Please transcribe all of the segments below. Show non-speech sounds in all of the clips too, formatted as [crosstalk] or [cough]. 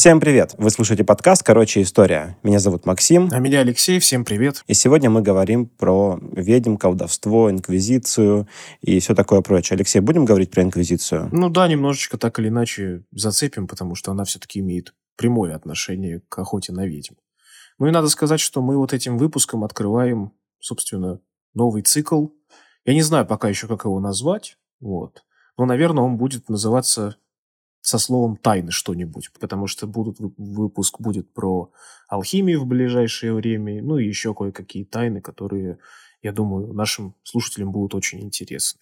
Всем привет! Вы слушаете подкаст «Короче, история». Меня зовут Максим. А меня Алексей. Всем привет. И сегодня мы говорим про ведьм, колдовство, инквизицию и все такое прочее. Алексей, будем говорить про инквизицию? Ну да, немножечко так или иначе зацепим, потому что она все-таки имеет прямое отношение к охоте на ведьм. Ну и надо сказать, что мы вот этим выпуском открываем, собственно, новый цикл. Я не знаю пока еще, как его назвать, вот. Но, наверное, он будет называться со словом «тайны» что-нибудь, потому что будут, выпуск будет про алхимию в ближайшее время, ну и еще кое-какие тайны, которые, я думаю, нашим слушателям будут очень интересны.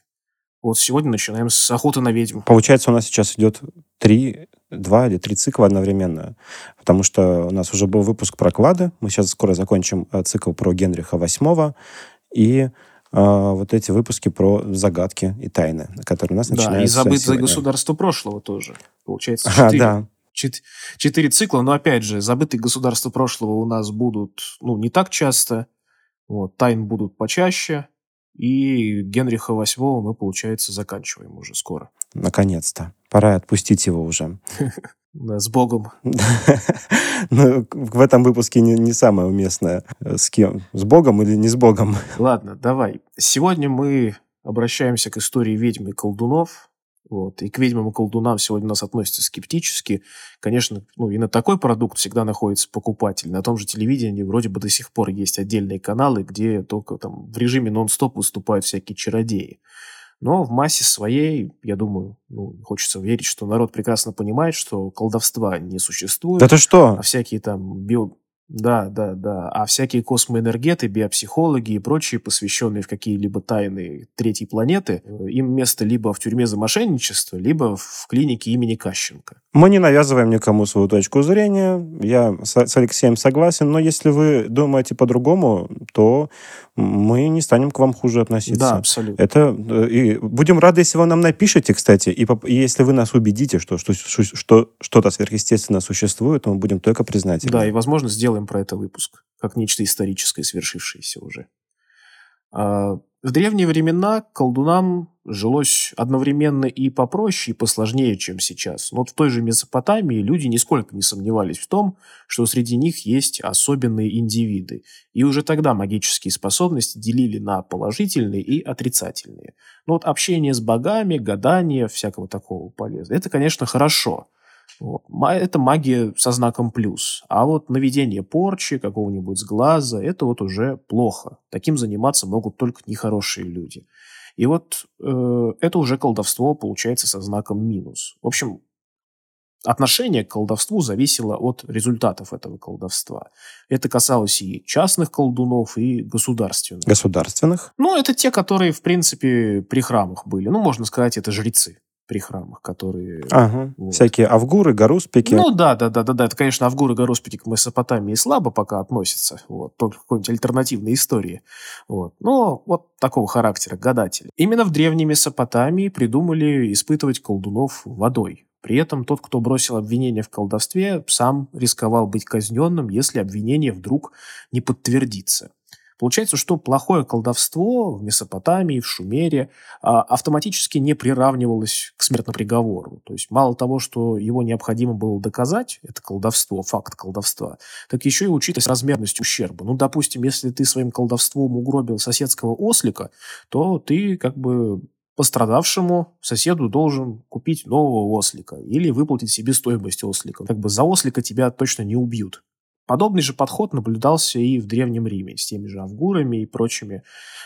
Вот сегодня начинаем с охоты на ведьм. Получается, у нас сейчас идет три, два или три цикла одновременно, потому что у нас уже был выпуск про клады, мы сейчас скоро закончим э, цикл про Генриха VIII, и вот эти выпуски про загадки и тайны, которые у нас начинаются Да, и забытое сегодня. государство прошлого тоже. Получается, четыре, А, да. чет- четыре цикла, но опять же, забытые государства прошлого у нас будут, ну, не так часто, вот, тайн будут почаще, и Генриха VIII мы, получается, заканчиваем уже скоро. Наконец-то. Пора отпустить его уже. [laughs] Да, с Богом. [laughs] Ну, в этом выпуске не, не самое уместное. э, С кем? С Богом или не с Богом? [laughs] Ладно, давай. Сегодня мы обращаемся к истории ведьм и колдунов. Вот. И к ведьмам и колдунам сегодня у нас относятся скептически. Конечно, ну, и на такой продукт всегда находится покупатель. На том же телевидении вроде бы до сих пор есть отдельные каналы, где только там в режиме нон-стоп выступают всякие чародеи. Но в массе своей, я думаю, ну, хочется верить, что народ прекрасно понимает, что колдовства не существует. Да ты что? А всякие там био... Да, да, да. А всякие космоэнергеты, биопсихологи и прочие, посвященные в какие-либо тайны третьей планеты, э, им место либо в тюрьме за мошенничество, либо в клинике имени Кащенко. Мы не навязываем никому свою точку зрения. Я с, Алексеем согласен, но если вы думаете по-другому, то мы не станем к вам хуже относиться. Да, абсолютно. Это э, и будем рады, если вы нам напишете, кстати, и, и если вы нас убедите, что, что, что, что что-то сверхъестественное существует, то мы будем только признательны. Да, и, возможно, сделаем про это выпуск, как нечто историческое, свершившееся уже. А, В древние времена колдунам жилось одновременно и попроще, и посложнее, чем сейчас. Но вот в той же Месопотамии люди нисколько не сомневались в том, что среди них есть особенные индивиды. И уже тогда магические способности делили на положительные и отрицательные. Но вот общение с богами, гадание, всякого такого полезного, это, конечно, хорошо. Это магия со знаком плюс. А вот наведение порчи какого-нибудь сглаза, это вот уже плохо. Таким заниматься могут только нехорошие люди. И вот э, это уже колдовство получается со знаком минус. В общем, отношение к колдовству зависело от результатов этого колдовства. Это касалось и частных колдунов, и государственных. Государственных. Ну, это те, которые, в принципе, при храмах были. Ну, можно сказать, это жрецы при храмах, которые... Ага. Вот. Всякие авгуры, гаруспики. Ну да, да, да, да, да. Это, конечно, Авгур и Гороспики к Месопотамии слабо пока относятся. Вот, только какой-нибудь альтернативной истории. Вот. Но вот такого характера, гадатели. Именно в древней Месопотамии придумали испытывать колдунов водой. При этом тот, кто бросил обвинение в колдовстве, сам рисковал быть казненным, если обвинение вдруг не подтвердится. Получается, что плохое колдовство в Месопотамии, в Шумере а, автоматически не приравнивалось к смертному приговору. То есть мало того, что его необходимо было доказать, это колдовство, факт колдовства, так еще и учитывать размерность ущерба. Ну, допустим, если ты своим колдовством угробил соседского ослика, то ты как бы пострадавшему соседу должен купить нового ослика или выплатить себе стоимость ослика. Как бы за ослика тебя точно не убьют. Подобный же подход наблюдался и в Древнем Риме с теми же авгурами и прочими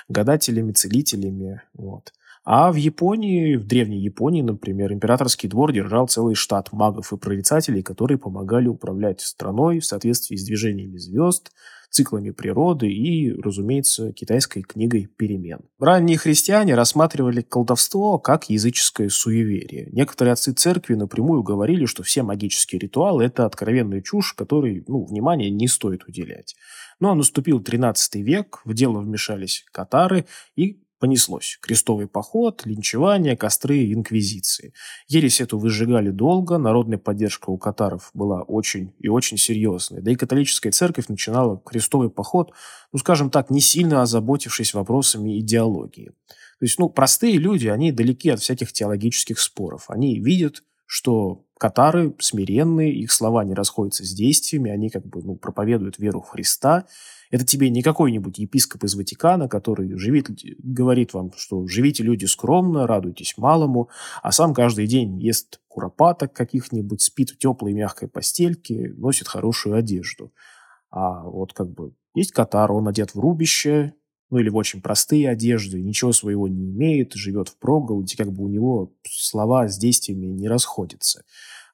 гадателями, целителями. Вот. А в Японии, в Древней Японии, например, императорский двор держал целый штат магов и прорицателей, которые помогали управлять страной в соответствии с движениями звезд, циклами природы и, разумеется, китайской книгой перемен. Ранние христиане рассматривали колдовство как языческое суеверие. Некоторые отцы церкви напрямую говорили, что все магические ритуалы – это откровенная чушь, которой ну, внимания не стоит уделять. Но наступил 13 век, в дело вмешались катары и понеслось. Крестовый поход, линчевание, костры инквизиции. Ересь эту выжигали долго, народная поддержка у катаров была очень и очень серьезной. Да и католическая церковь начинала крестовый поход, ну, скажем так, не сильно озаботившись вопросами идеологии. То есть, ну, простые люди, они далеки от всяких теологических споров. Они видят, что катары смиренные, их слова не расходятся с действиями, они как бы ну, проповедуют веру в Христа. Это тебе не какой-нибудь епископ из Ватикана, который живит, говорит вам, что живите люди скромно, радуйтесь малому, а сам каждый день ест куропаток каких-нибудь, спит в теплой мягкой постельке, носит хорошую одежду. А вот как бы есть катар, он одет в рубище, ну или в очень простые одежды, ничего своего не имеет, живет в проголоде, как бы у него слова с действиями не расходятся.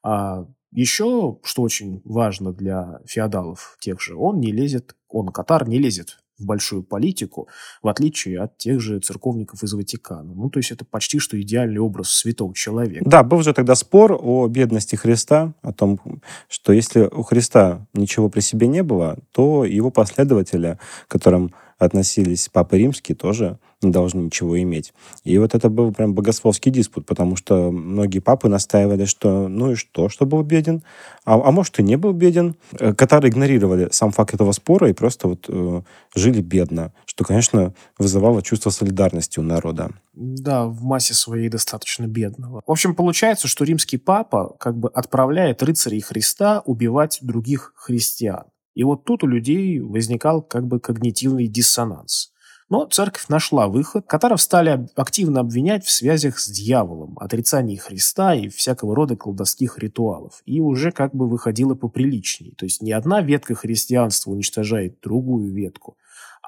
А еще, что очень важно для феодалов тех же, он не лезет, он, Катар, не лезет в большую политику, в отличие от тех же церковников из Ватикана. Ну, то есть это почти что идеальный образ святого человека. Да, был же тогда спор о бедности Христа, о том, что если у Христа ничего при себе не было, то его последователи, которым относились Папы Римские, тоже не должны ничего иметь. И вот это был прям богословский диспут, потому что многие папы настаивали, что ну и что, что был беден, а, а может и не был беден. Э, Катары игнорировали сам факт этого спора и просто вот э, жили бедно, что, конечно, вызывало чувство солидарности у народа. Да, в массе своей достаточно бедного. В общем, получается, что римский папа как бы отправляет рыцарей Христа убивать других христиан. И вот тут у людей возникал как бы когнитивный диссонанс. Но церковь нашла выход. Катаров стали активно обвинять в связях с дьяволом, отрицании Христа и всякого рода колдовских ритуалов. И уже как бы выходило поприличней. То есть не одна ветка христианства уничтожает другую ветку,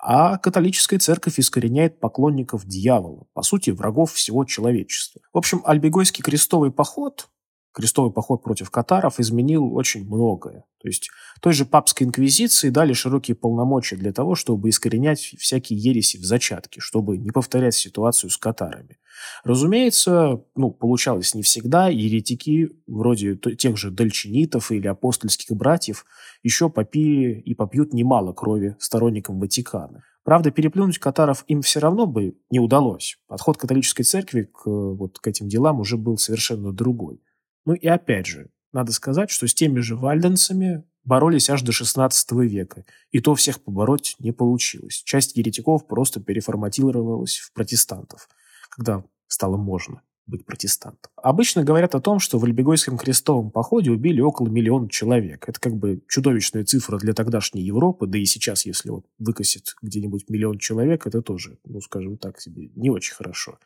а католическая церковь искореняет поклонников дьявола, по сути, врагов всего человечества. В общем, Альбегойский крестовый поход крестовый поход против катаров изменил очень многое. То есть той же папской инквизиции дали широкие полномочия для того, чтобы искоренять всякие ереси в зачатке, чтобы не повторять ситуацию с катарами. Разумеется, ну, получалось не всегда. Еретики, вроде тех же дальчинитов или апостольских братьев, еще попили и попьют немало крови сторонникам Ватикана. Правда, переплюнуть катаров им все равно бы не удалось. Подход католической церкви к, вот, к этим делам уже был совершенно другой. Ну и опять же, надо сказать, что с теми же вальденцами боролись аж до 16 века, и то всех побороть не получилось. Часть еретиков просто переформатировалась в протестантов, когда стало можно быть протестантом. Обычно говорят о том, что в Альбегойском крестовом походе убили около миллиона человек. Это как бы чудовищная цифра для тогдашней Европы, да и сейчас, если вот выкосит где-нибудь миллион человек, это тоже, ну, скажем так себе, не очень хорошо.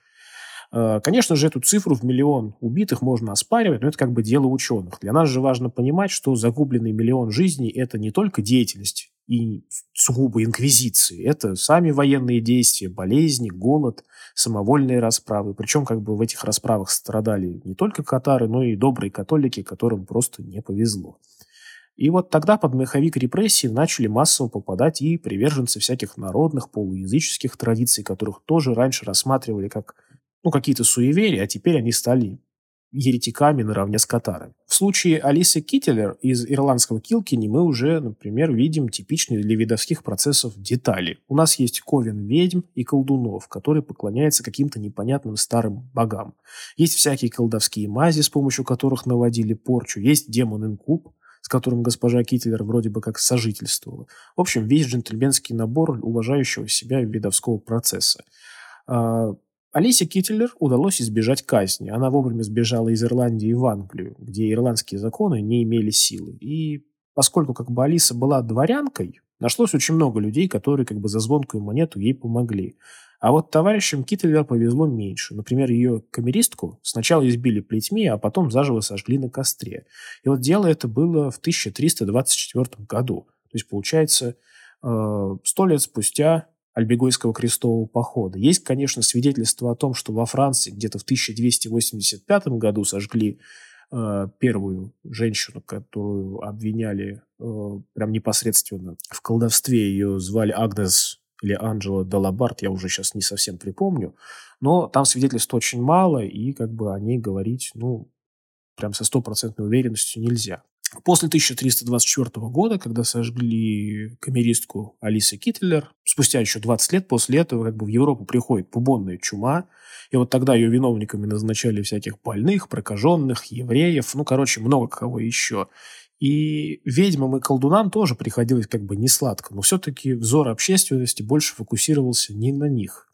Э, конечно же, эту цифру в миллион убитых можно оспаривать, но это как бы дело ученых. Для нас же важно понимать, что загубленный миллион жизней – это не только деятельность и сугубо инквизиции. Это сами военные действия, болезни, голод, самовольные расправы. Причем как бы в этих расправах страдали не только катары, но и добрые католики, которым просто не повезло. И вот тогда под меховик репрессий начали массово попадать и приверженцы всяких народных, полуязыческих традиций, которых тоже раньше рассматривали как ну, какие-то суеверия, а теперь они стали еретиками наравне с катарами. В случае Алисы Киттелер из ирландского Килкини мы уже, например, видим типичные для видовских процессов детали. У нас есть ковен ведьм и колдунов, которые поклоняются каким-то непонятным старым богам. Есть всякие колдовские мази, с помощью которых наводили порчу. Есть демон-инкуб, с которым госпожа Китлер вроде бы как сожительствовала. В общем, весь джентльменский набор уважающего себя видовского процесса. Алисе Киттелер удалось избежать казни. Она вовремя сбежала из Ирландии в Англию, где ирландские законы не имели силы. И поскольку как бы Алиса была дворянкой, нашлось очень много людей, которые как бы за звонкую монету ей помогли. А вот товарищам Киттелер повезло меньше. Например, ее камеристку сначала избили плетьми, а потом заживо сожгли на костре. И вот дело это было в 1324 году. То есть, получается, э, сто лет спустя Альбегойского крестового похода. Есть, конечно, свидетельство о том, что во Франции где-то в 1285 году сожгли э, первую женщину, которую обвиняли э, прям непосредственно в колдовстве. Ее звали Агнес или Анджела Далабарт, я уже сейчас не совсем припомню. Но там свидетельств очень мало, и как бы о ней говорить, ну, прям со стопроцентной уверенностью нельзя. После 1324 года, когда сожгли камеристку Алисы Китлер, спустя еще 20 лет после этого как бы в Европу приходит бубонная чума, и вот тогда ее виновниками назначали всяких больных, прокаженных, евреев, ну, короче, много кого еще. И ведьмам и колдунам тоже приходилось как бы не сладко, но все-таки взор общественности больше фокусировался не на них.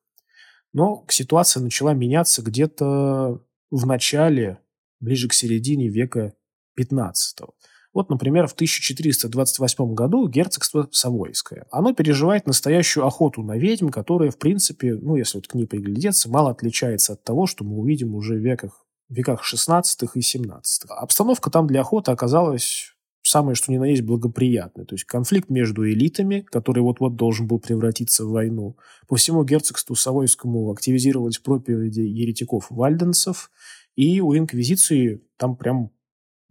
Но ситуация начала меняться где-то в начале, ближе к середине века XV. Вот, например, в 1428 году герцогство Савойское. Оно переживает настоящую охоту на ведьм, которая, в принципе, ну, если вот к ней приглядеться, мало отличается от того, что мы увидим уже в веках, в веках 16 и 17. Обстановка там для охоты оказалась самое что ни на есть благоприятное. То есть конфликт между элитами, который вот-вот должен был превратиться в войну. По всему герцогству Савойскому активизировались проповеди еретиков-вальденцев, и у инквизиции там прям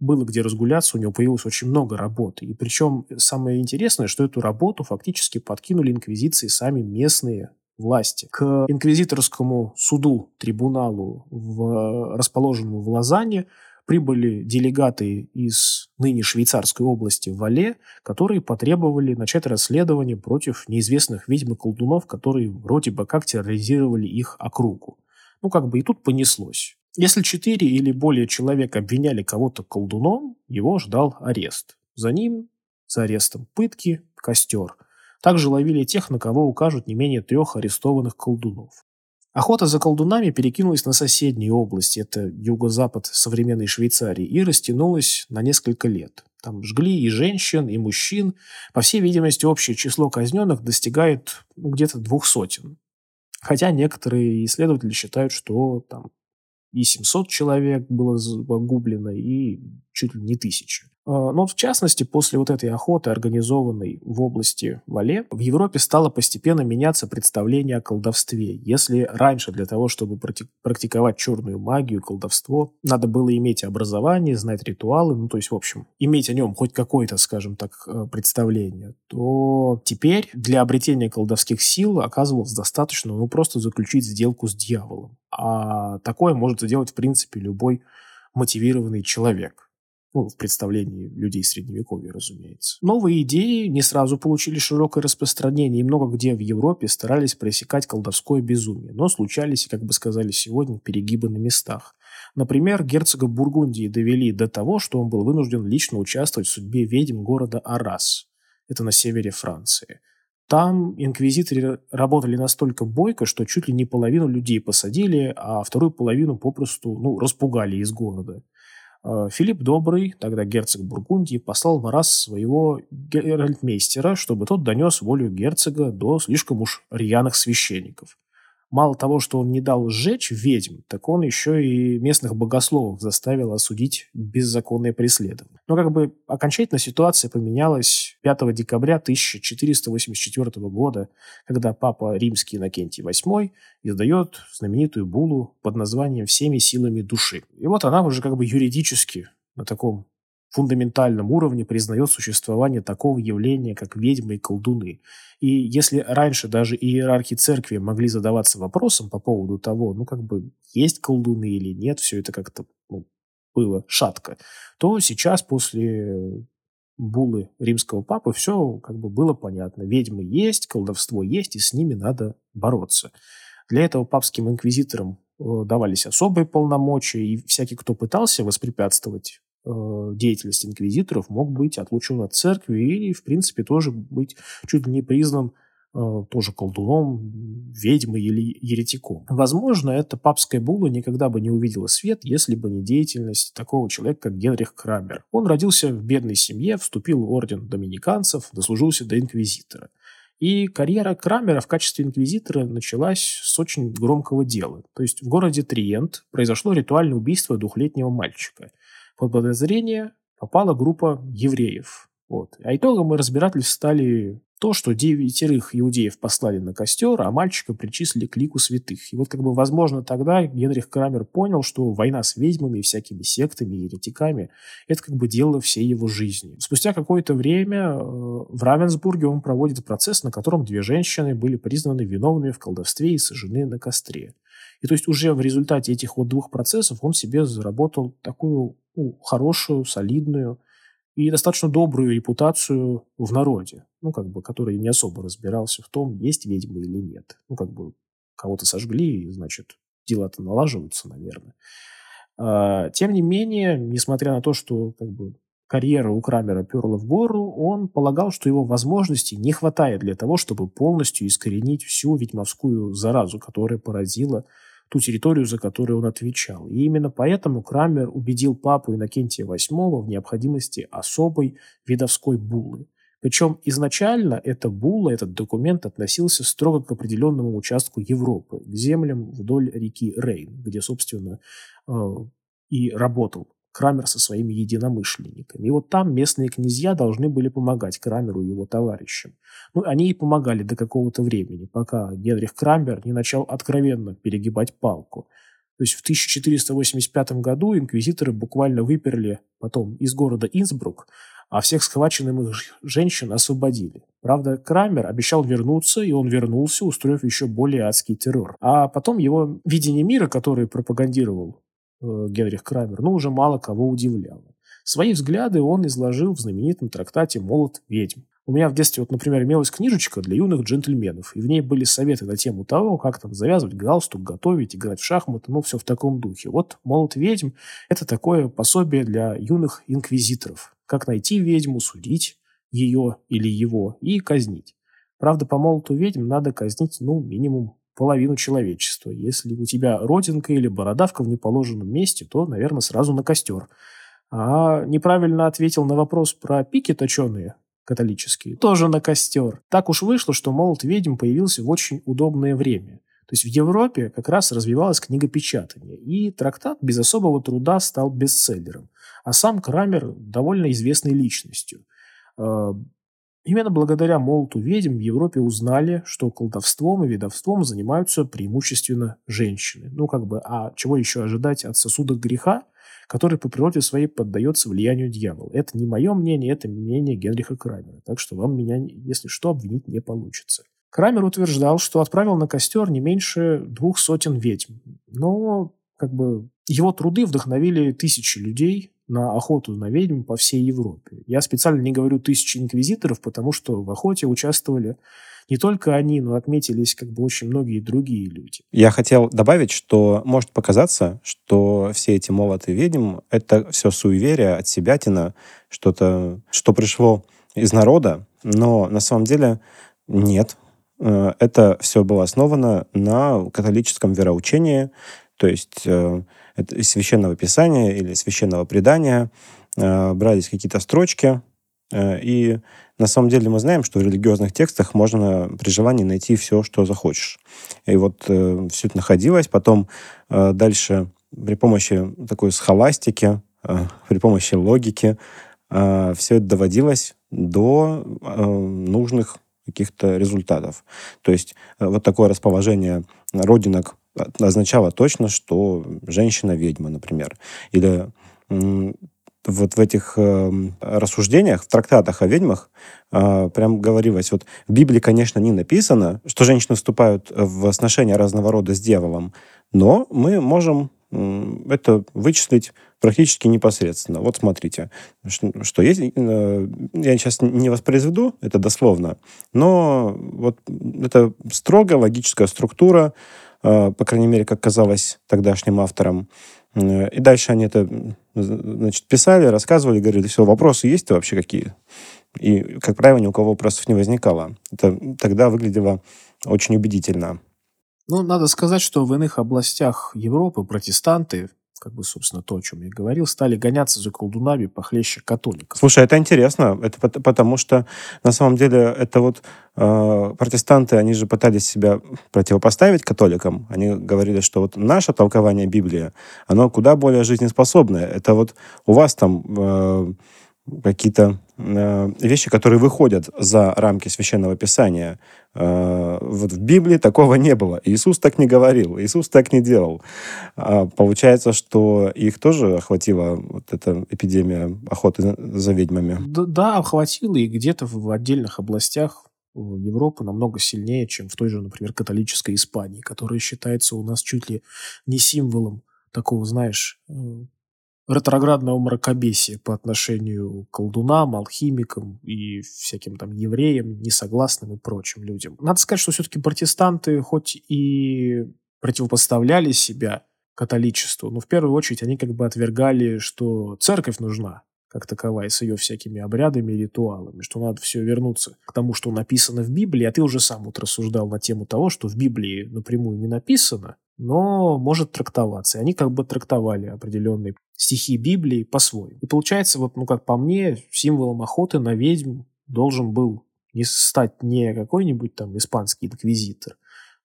было где разгуляться, у него появилось очень много работы. И причем самое интересное, что эту работу фактически подкинули инквизиции сами местные власти. К инквизиторскому суду, трибуналу, в, расположенному в Лозанне, прибыли делегаты из ныне швейцарской области Вале, которые потребовали начать расследование против неизвестных ведьм и колдунов, которые вроде бы как терроризировали их округу. Ну, как бы и тут понеслось. Если четыре или более человек обвиняли кого-то колдуном, его ждал арест. За ним, за арестом, пытки, костер. Также ловили тех, на кого укажут не менее трех арестованных колдунов. Охота за колдунами перекинулась на соседние области, это юго-запад современной Швейцарии, и растянулась на несколько лет. Там жгли и женщин, и мужчин. По всей видимости, общее число казненных достигает ну, где-то двух сотен. Хотя некоторые исследователи считают, что там и 700 человек было погублено, и чуть ли не тысячи. А, но в частности, после вот этой охоты, организованной в области Вале, в Европе стало постепенно меняться представление о колдовстве. Если раньше для того, чтобы практиковать черную магию, колдовство, надо было иметь образование, знать ритуалы, ну то есть, в общем, иметь о нем хоть какое-то, скажем так, э, представление, то теперь для обретения колдовских сил оказывалось достаточно, ну просто заключить сделку с дьяволом. А такое может сделать, в принципе, любой мотивированный человек. Ну, в представлении людей Средневековья, разумеется. Новые идеи не сразу получили широкое распространение, и много где в Европе старались пресекать колдовское безумие, но случались, как бы сказали сегодня, перегибы на местах. Например, герцога Бургундии довели до того, что он был вынужден лично участвовать в судьбе ведьм города Арас. Это на севере Франции. Там инквизиторы работали настолько бойко, что чуть ли не половину людей посадили, а вторую половину попросту ну, распугали из города. Э, Филипп Добрый, тогда герцог Бургундии, послал в раз своего геральтмейстера, чтобы тот донес волю герцога до слишком уж рьяных священников – Мало того, что он не дал сжечь ведьм, так он еще и местных богословов заставил осудить беззаконное преследование. Но как бы окончательно ситуация поменялась 5 декабря 1484 года, когда папа римский Иннокентий VIII издает знаменитую булу под названием «Всеми силами души». И вот она уже как бы юридически на таком фундаментальном уровне признает существование такого явления, как ведьмы и колдуны. И если раньше даже иерархи церкви могли задаваться вопросом по поводу того, ну, как бы, есть колдуны или нет, все это как-то ну, было шатко, то сейчас после булы римского папы все как бы было понятно. Ведьмы есть, колдовство есть, и с ними надо бороться. Для этого папским инквизиторам э, давались особые полномочия, и всякий, кто пытался воспрепятствовать деятельность инквизиторов мог быть отлучен от церкви и, в принципе, тоже быть чуть ли не признан э, тоже колдуном, ведьмой или еретиком. Возможно, эта папская була никогда бы не увидела свет, если бы не деятельность такого человека, как Генрих Крамер. Он родился в бедной семье, вступил в орден доминиканцев, дослужился до инквизитора. И карьера Крамера в качестве инквизитора началась с очень громкого дела. То есть в городе Триент произошло ритуальное убийство двухлетнего мальчика – под подозрение попала группа евреев. Вот. А итогом разбирательств стали то, что девятерых иудеев послали на костер, а мальчика причислили к лику святых. И вот как бы, возможно, тогда Генрих Крамер понял, что война с ведьмами и всякими сектами и еретиками – это как бы дело всей его жизни. Спустя какое-то время э, в Равенсбурге он проводит процесс, на котором две женщины были признаны виновными в колдовстве и сожжены на костре. И то есть уже в результате этих вот двух процессов он себе заработал такую ну, хорошую, солидную и достаточно добрую репутацию в народе, ну, как бы, который не особо разбирался в том, есть ведьмы или нет. Ну, как бы, кого-то сожгли, и, значит, дела-то налаживаются, наверное. А, тем не менее, несмотря на то, что как бы, карьера у Крамера перла в гору, он полагал, что его возможностей не хватает для того, чтобы полностью искоренить всю ведьмовскую заразу, которая поразила ту территорию, за которую он отвечал. И именно поэтому Крамер убедил папу Иннокентия VIII в необходимости особой видовской буллы. Причем изначально эта булла, этот документ относился строго к определенному участку Европы, к землям вдоль реки Рейн, где, собственно, э, и работал Крамер со своими единомышленниками. И вот там местные князья должны были помогать Крамеру и его товарищам. Ну, они и помогали до какого-то времени, пока Генрих Крамер не начал откровенно перегибать палку. То есть в 1485 году инквизиторы буквально выперли потом из города Инсбрук, а всех схваченных женщин освободили. Правда, Крамер обещал вернуться, и он вернулся, устроив еще более адский террор. А потом его видение мира, которое пропагандировал Генрих Крамер, но уже мало кого удивляло. Свои взгляды он изложил в знаменитом трактате «Молот ведьм». У меня в детстве, вот, например, имелась книжечка для юных джентльменов, и в ней были советы на тему того, как там завязывать галстук, готовить, играть в шахматы, ну, все в таком духе. Вот «Молот ведьм» — это такое пособие для юных инквизиторов. Как найти ведьму, судить ее или его и казнить. Правда, по молоту ведьм надо казнить, ну, минимум половину человечества. Если у тебя родинка или бородавка в неположенном месте, то, наверное, сразу на костер. А неправильно ответил на вопрос про пики точеные, католические, тоже на костер. Так уж вышло, что молот ведьм появился в очень удобное время. То есть в Европе как раз развивалось книгопечатание, и трактат без особого труда стал бестселлером. А сам Крамер довольно известной личностью. Именно благодаря молоту ведьм в Европе узнали, что колдовством и ведовством занимаются преимущественно женщины. Ну, как бы, а чего еще ожидать от сосуда греха, который по природе своей поддается влиянию дьявола? Это не мое мнение, это мнение Генриха Крамера. Так что вам меня, если что, обвинить не получится. Крамер утверждал, что отправил на костер не меньше двух сотен ведьм. Но как бы его труды вдохновили тысячи людей, на охоту на ведьм по всей Европе. Я специально не говорю тысячи инквизиторов, потому что в охоте участвовали не только они, но отметились как бы очень многие другие люди. Я хотел добавить, что может показаться, что все эти молоты ведьм — это все суеверие от себятина, что-то, что пришло из народа, но на самом деле нет. Э, это все было основано на католическом вероучении, то есть э, из священного писания или священного предания э, брались какие-то строчки, э, и на самом деле мы знаем, что в религиозных текстах можно при желании найти все, что захочешь. И вот э, все это находилось. Потом э, дальше при помощи такой схоластики, э, при помощи логики э, все это доводилось до э, нужных каких-то результатов. То есть э, вот такое расположение родинок означало точно, что женщина-ведьма, например. Или вот в этих э, рассуждениях, в трактатах о ведьмах э, прям говорилось, вот в Библии, конечно, не написано, что женщины вступают в сношения разного рода с дьяволом, но мы можем э, это вычислить практически непосредственно. Вот смотрите, что, что есть, э, я сейчас не воспроизведу это дословно, но вот это строгая логическая структура, по крайней мере, как казалось тогдашним авторам. Э, и дальше они это значит, писали, рассказывали, говорили, все, вопросы есть вообще какие? И, как правило, ни у кого вопросов не возникало. Это тогда выглядело очень убедительно. Ну, надо сказать, что в иных областях Европы протестанты как бы, собственно, то, о чем я говорил, стали гоняться за колдунами похлеще католиков. Слушай, это интересно. Это потому что, на самом деле, это вот э, протестанты, они же пытались себя противопоставить католикам. Они говорили, что вот наше толкование Библии, оно куда более жизнеспособное. Это вот у вас там... Э, какие-то вещи, которые выходят за рамки священного писания. Э, вот в Библии такого не было. Иисус так не говорил, Иисус так не делал. А получается, что их тоже охватила вот эта эпидемия охоты за ведьмами. Да, охватила, и где-то в отдельных областях Европы намного сильнее, чем в той же, например, католической Испании, которая считается у нас чуть ли не символом такого, знаешь, э, ретроградного мракобесия по отношению к колдунам, алхимикам и всяким там евреям, несогласным и прочим людям. Надо сказать, что все-таки протестанты хоть и противопоставляли себя католичеству, но в первую очередь они как бы отвергали, что церковь нужна как таковая, с ее всякими обрядами и ритуалами, что надо все вернуться к тому, что написано в Библии, а ты уже сам вот рассуждал на тему того, что в Библии напрямую не написано, но может трактоваться. И они как бы трактовали определенные стихи Библии по-своему. И получается, вот, ну, как по мне, символом охоты на ведьм должен был не стать не какой-нибудь там испанский инквизитор,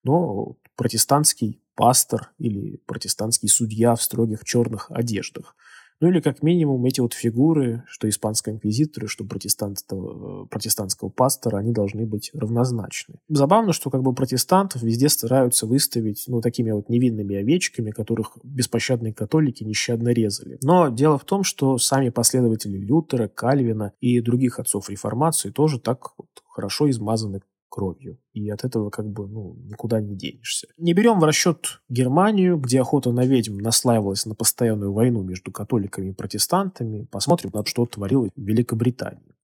но протестантский пастор или протестантский судья в строгих черных одеждах. Ну или как минимум эти вот фигуры, что испанского инквизитора, что протестантского, э, протестантского пастора, они должны быть равнозначны. Забавно, что как бы протестантов везде стараются выставить ну такими вот невинными овечками, которых беспощадные католики нещадно резали. Но дело в том, что сами последователи Лютера, Кальвина и других отцов реформации тоже так вот хорошо измазаны кровью. И от этого как бы ну, никуда не денешься. Не берем в расчет Германию, где охота на ведьм наслаивалась на постоянную войну между католиками и протестантами. Посмотрим, что творилось в Великобритании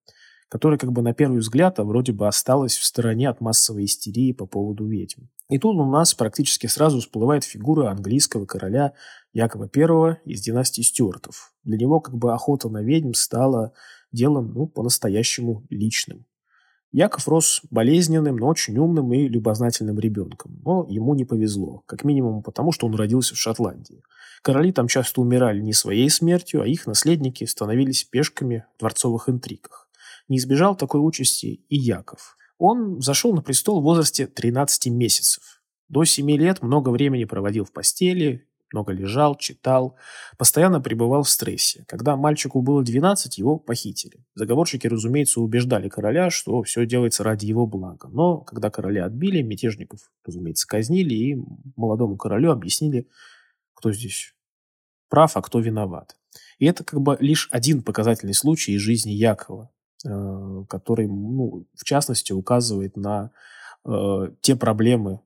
которая как бы на первый взгляд а вроде бы осталась в стороне от массовой истерии по поводу ведьм. И тут у нас практически сразу всплывает фигура английского короля Якова I из династии Стюартов. Для него как бы охота на ведьм стала делом ну, по-настоящему личным. Яков рос болезненным, но очень умным и любознательным ребенком. Но ему не повезло, как минимум потому, что он родился в Шотландии. Короли там часто умирали не своей смертью, а их наследники становились пешками в дворцовых интригах. Не избежал такой участи и Яков. Он зашел на престол в возрасте 13 месяцев. До 7 лет много времени проводил в постели, много лежал, читал, постоянно пребывал в стрессе. Когда мальчику было 12, его похитили. Заговорщики, разумеется, убеждали короля, что все делается ради его блага. Но когда короля отбили, мятежников, разумеется, казнили, и молодому королю объяснили, кто здесь прав, а кто виноват. И это как бы лишь один показательный случай из жизни Якова, э, который, ну, в частности, указывает на э, те проблемы,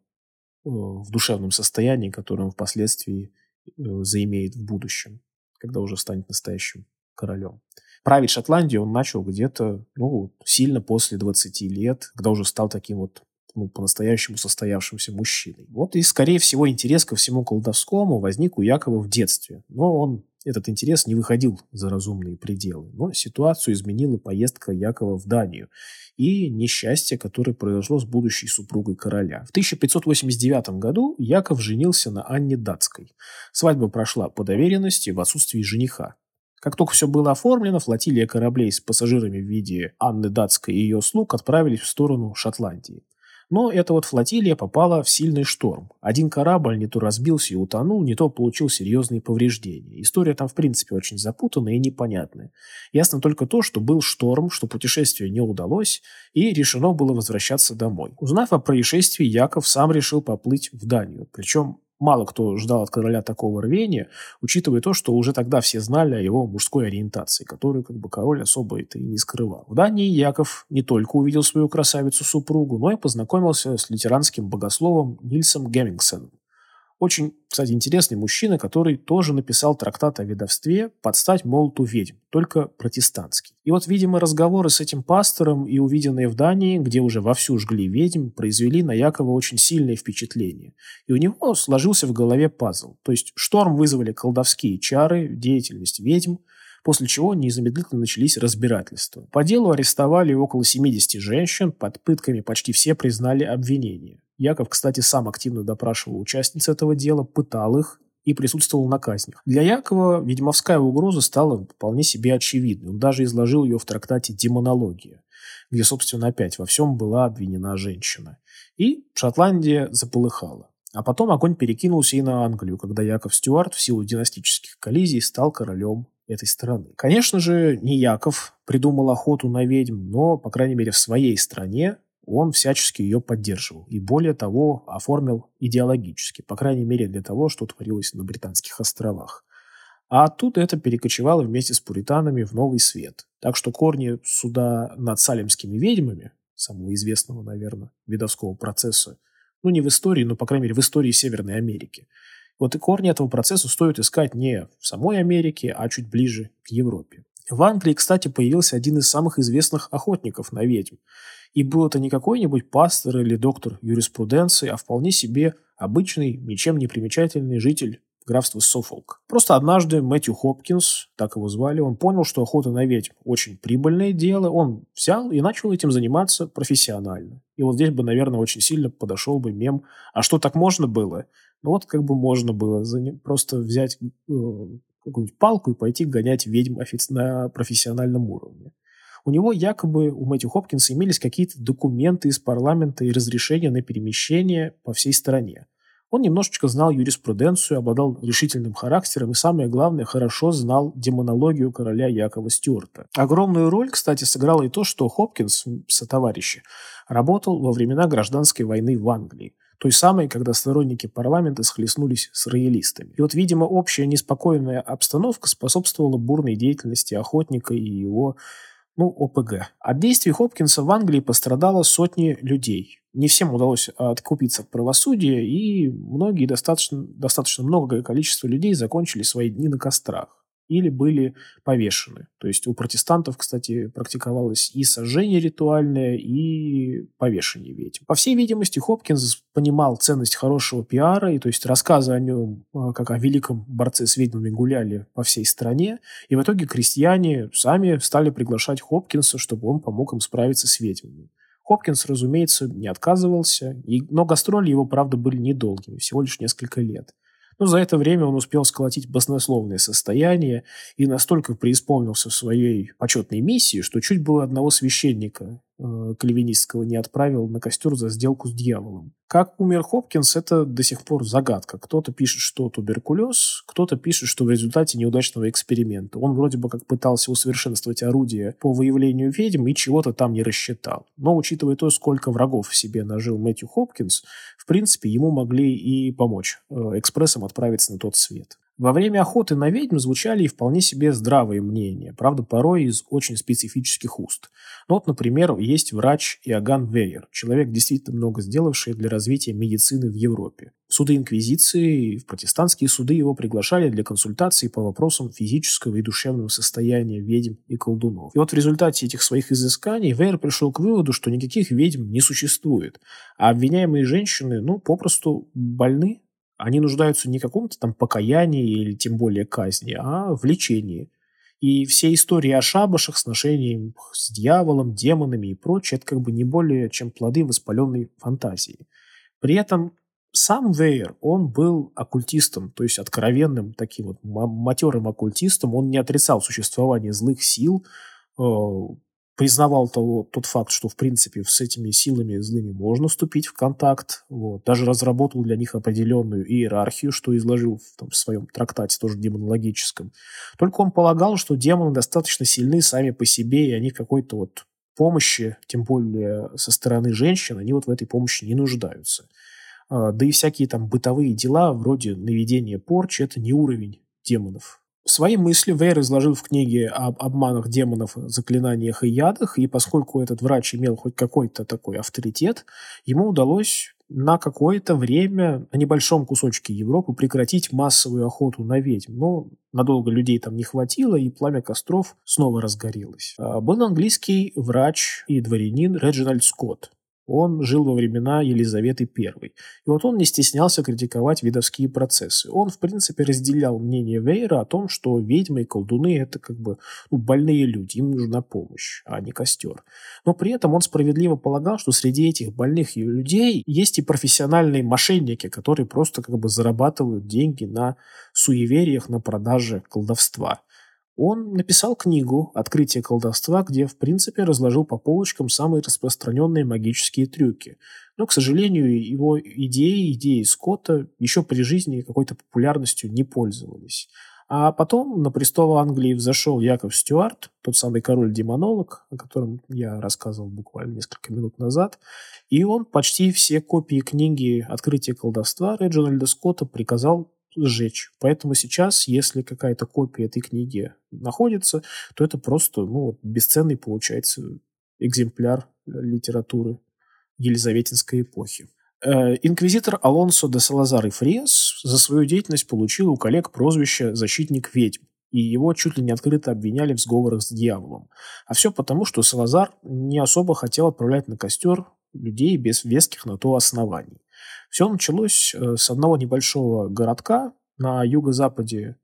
в душевном состоянии, которое он впоследствии э, заимеет в будущем, когда уже станет настоящим королем. Править Шотландию он начал где-то ну, сильно после 20 лет, когда уже стал таким вот ну, по-настоящему состоявшимся мужчиной. Вот и, скорее всего, интерес ко всему колдовскому возник у Якова в детстве. Но он этот интерес не выходил за разумные пределы. Но ситуацию изменила поездка Якова в Данию и несчастье, которое произошло с будущей супругой короля. В 1589 году Яков женился на Анне Датской. Свадьба прошла по доверенности в отсутствии жениха. Как только все было оформлено, флотилия кораблей с пассажирами в виде Анны Датской и ее слуг отправились в сторону Шотландии. Но эта вот флотилия попала в сильный шторм. Один корабль не то разбился и утонул, не то получил серьезные повреждения. История там, в принципе, очень запутанная и непонятная. Ясно только то, что был шторм, что путешествие не удалось, и решено было возвращаться домой. Узнав о происшествии, Яков сам решил поплыть в Данию. Причем мало кто ждал от короля такого рвения, учитывая то, что уже тогда все знали о его мужской ориентации, которую как бы король особо это и не скрывал. В Дании Яков не только увидел свою красавицу-супругу, но и познакомился с лютеранским богословом Нильсом Геммингсеном, очень, кстати, интересный мужчина, который тоже написал трактат о ведовстве под стать молоту ведьм, только протестантский. И вот, видимо, разговоры с этим пастором и увиденные в Дании, где уже вовсю жгли ведьм, произвели на Якова очень сильное впечатление. И у него сложился в голове пазл. То есть шторм вызвали колдовские чары, деятельность ведьм, после чего незамедлительно начались разбирательства. По делу арестовали около 70 женщин, под пытками почти все признали обвинения. Яков, кстати, сам активно допрашивал участниц этого дела, пытал их и присутствовал на казнях. Для Якова ведьмовская угроза стала вполне себе очевидной. Он даже изложил ее в трактате «Демонология», где, собственно, опять во всем была обвинена женщина. И Шотландия заполыхала. А потом огонь перекинулся и на Англию, когда Яков Стюарт в силу династических коллизий стал королем этой страны. Конечно же, не Яков придумал охоту на ведьм, но, по крайней мере, в своей стране он всячески ее поддерживал. И более того, оформил идеологически, по крайней мере для того, что творилось на Британских островах. А оттуда это перекочевало вместе с пуританами в Новый Свет. Так что корни суда над салемскими ведьмами, самого известного, наверное, видовского процесса, ну не в истории, но, по крайней мере, в истории Северной Америки. Вот и корни этого процесса стоит искать не в самой Америке, а чуть ближе к Европе. В Англии, кстати, появился один из самых известных охотников на ведьм. И был это не какой-нибудь пастор или доктор юриспруденции, а вполне себе обычный, ничем не примечательный житель графства Софолк. Просто однажды Мэтью Хопкинс, так его звали, он понял, что охота на ведьм очень прибыльное дело, он взял и начал этим заниматься профессионально. И вот здесь бы, наверное, очень сильно подошел бы мем «А что, так можно было?» Ну вот как бы можно было просто взять э, какую-нибудь палку и пойти гонять ведьм на профессиональном уровне. У него якобы, у Мэтью Хопкинса, имелись какие-то документы из парламента и разрешения на перемещение по всей стране. Он немножечко знал юриспруденцию, обладал решительным характером и, самое главное, хорошо знал демонологию короля Якова Стюарта. Огромную роль, кстати, сыграло и то, что Хопкинс, сотоварищи, работал во времена гражданской войны в Англии той самой, когда сторонники парламента схлестнулись с роялистами. И вот, видимо, общая неспокойная обстановка способствовала бурной деятельности охотника и его ну, ОПГ. От действий Хопкинса в Англии пострадало сотни людей. Не всем удалось откупиться от правосудия, и многие, достаточно, достаточно многое количество людей закончили свои дни на кострах или были повешены. То есть у протестантов, кстати, практиковалось и сожжение ритуальное, и повешение ведьм. По всей видимости, Хопкинс понимал ценность хорошего пиара, и то есть рассказы о нем, а, как о великом борце с ведьмами, гуляли по всей стране, и в итоге крестьяне сами стали приглашать Хопкинса, чтобы он помог им справиться с ведьмами. Хопкинс, разумеется, не отказывался, и, но гастроли его, правда, были недолгими, всего лишь несколько лет. Но за это время он успел сколотить баснословное состояние и настолько преисполнился в своей почетной миссии, что чуть было одного священника кальвинистского не отправил на костер за сделку с дьяволом. Как умер Хопкинс, это до сих пор загадка. Кто-то пишет, что туберкулез, кто-то пишет, что в результате неудачного эксперимента. Он вроде бы как пытался усовершенствовать орудие по выявлению ведьм и чего-то там не рассчитал. Но учитывая то, сколько врагов в себе нажил Мэтью Хопкинс, в принципе, ему могли и помочь э, экспрессом отправиться на тот свет. Во время охоты на ведьм звучали и вполне себе здравые мнения, правда, порой из очень специфических уст. Ну вот, например, есть врач Иоганн Вейер, человек, действительно много сделавший для развития медицины в Европе. В суды Инквизиции и в протестантские суды его приглашали для консультаций по вопросам физического и душевного состояния ведьм и колдунов. И вот в результате этих своих изысканий Вейер пришел к выводу, что никаких ведьм не существует, а обвиняемые женщины, ну, попросту больны, они нуждаются не в каком-то там покаянии или тем более казни, а в лечении. И все истории о шабашах, сношениях с дьяволом, демонами и прочее, это как бы не более чем плоды воспаленной фантазии. При этом сам Вейер, он был оккультистом, то есть откровенным таким вот матерым оккультистом. Он не отрицал существование злых сил, э, признавал того, тот факт, что, в принципе, с этими силами злыми можно вступить в контакт, вот, даже разработал для них определенную иерархию, что изложил в, там, в своем трактате, тоже демонологическом. Только он полагал, что демоны достаточно сильны сами по себе, и они какой-то вот помощи, тем более со стороны женщин, они вот в этой помощи не нуждаются. А, да и всякие там бытовые дела, вроде наведения порчи, это не уровень демонов. Свои мысли Вейр изложил в книге об обманах демонов, заклинаниях и ядах, и поскольку этот врач имел хоть какой-то такой авторитет, ему удалось на какое-то время на небольшом кусочке Европы прекратить массовую охоту на ведьм. Но надолго людей там не хватило, и пламя костров снова разгорелось. А, был английский врач и дворянин Реджинальд Скотт. Он жил во времена Елизаветы I. И вот он не стеснялся критиковать видовские процессы. Он, в принципе, разделял мнение Вейера о том, что ведьмы и колдуны – это как бы ну, больные люди, им нужна помощь, а не костер. Но при этом он справедливо полагал, что среди этих больных людей есть и профессиональные мошенники, которые просто как бы зарабатывают деньги на суевериях, на продаже колдовства. Он написал книгу «Открытие колдовства», где, в принципе, разложил по полочкам самые распространенные магические трюки. Но, к сожалению, его идеи, идеи Скотта еще при жизни какой-то популярностью не пользовались. А потом на престол Англии взошел Яков Стюарт, тот самый король-демонолог, о котором я рассказывал буквально несколько минут назад. И он почти все копии книги «Открытие колдовства» Реджинальда Скотта приказал сжечь. Поэтому сейчас, если какая-то копия этой книги находится, то это просто ну, бесценный получается экземпляр литературы Елизаветинской эпохи. Э, инквизитор Алонсо де Салазар и Фриес за свою деятельность получил у коллег прозвище «защитник ведьм», и его чуть ли не открыто обвиняли в сговорах с дьяволом. А все потому, что Салазар не особо хотел отправлять на костер людей без веских на то оснований. Все началось э, с одного небольшого городка на юго-западе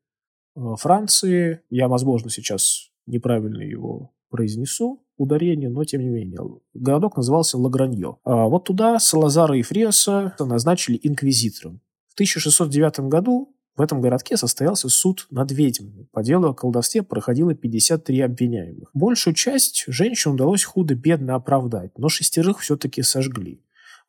э, Франции. Я, возможно, сейчас неправильно его произнесу, ударение, но тем не менее. Городок назывался Лагранье. А вот туда Салазара и Фриаса назначили инквизитором. В 1609 году в этом городке состоялся суд над ведьмами. По делу о колдовстве проходило 53 обвиняемых. Большую часть женщин удалось худо-бедно оправдать, но шестерых все-таки сожгли.